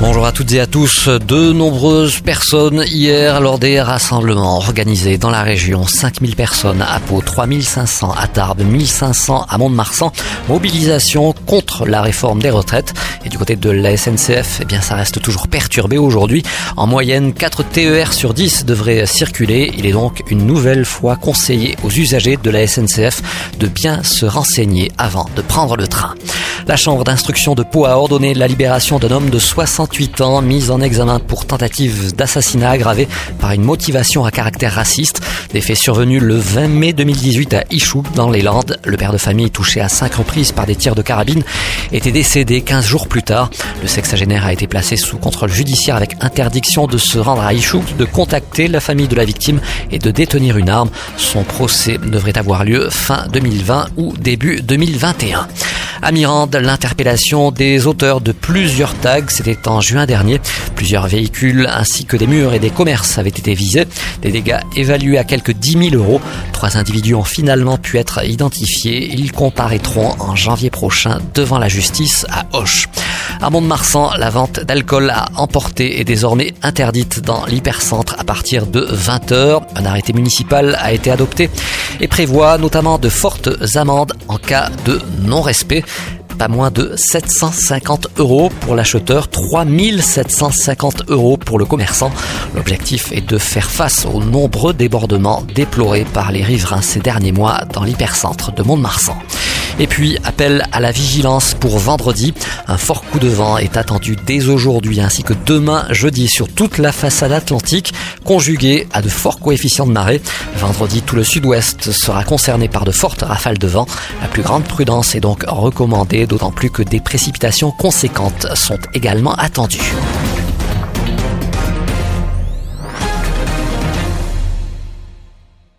Bonjour à toutes et à tous. De nombreuses personnes hier lors des rassemblements organisés dans la région. 5000 personnes à Pau, 3500 à Tarbes, 1500 à Mont-de-Marsan. Mobilisation contre la réforme des retraites. Et du côté de la SNCF, eh bien, ça reste toujours perturbé aujourd'hui. En moyenne, 4 TER sur 10 devraient circuler. Il est donc une nouvelle fois conseillé aux usagers de la SNCF de bien se renseigner avant de prendre le train. La chambre d'instruction de Pau a ordonné la libération d'un homme de 68 ans mis en examen pour tentative d'assassinat aggravé par une motivation à caractère raciste. Des faits survenus le 20 mai 2018 à Ichou, dans les Landes. Le père de famille, touché à cinq reprises par des tirs de carabine, était décédé 15 jours plus tard. Le sexagénaire a été placé sous contrôle judiciaire avec interdiction de se rendre à Ichou, de contacter la famille de la victime et de détenir une arme. Son procès devrait avoir lieu fin 2020 ou début 2021. À Mirande, l'interpellation des auteurs de plusieurs tags, c'était en juin dernier. Plusieurs véhicules ainsi que des murs et des commerces avaient été visés. Des dégâts évalués à quelques 10 000 euros. Trois individus ont finalement pu être identifiés. Ils comparaîtront en janvier prochain devant la justice à Hoche. À Mont-de-Marsan, la vente d'alcool à emporter est désormais interdite dans l'hypercentre à partir de 20h. Un arrêté municipal a été adopté et prévoit notamment de fortes amendes en cas de non-respect pas moins de 750 euros pour l'acheteur, 3750 euros pour le commerçant. L'objectif est de faire face aux nombreux débordements déplorés par les riverains ces derniers mois dans l'hypercentre de Mont-de-Marsan. Et puis, appel à la vigilance pour vendredi. Un fort coup de vent est attendu dès aujourd'hui ainsi que demain jeudi sur toute la façade atlantique, conjugué à de forts coefficients de marée. Vendredi, tout le sud-ouest sera concerné par de fortes rafales de vent. La plus grande prudence est donc recommandée, d'autant plus que des précipitations conséquentes sont également attendues.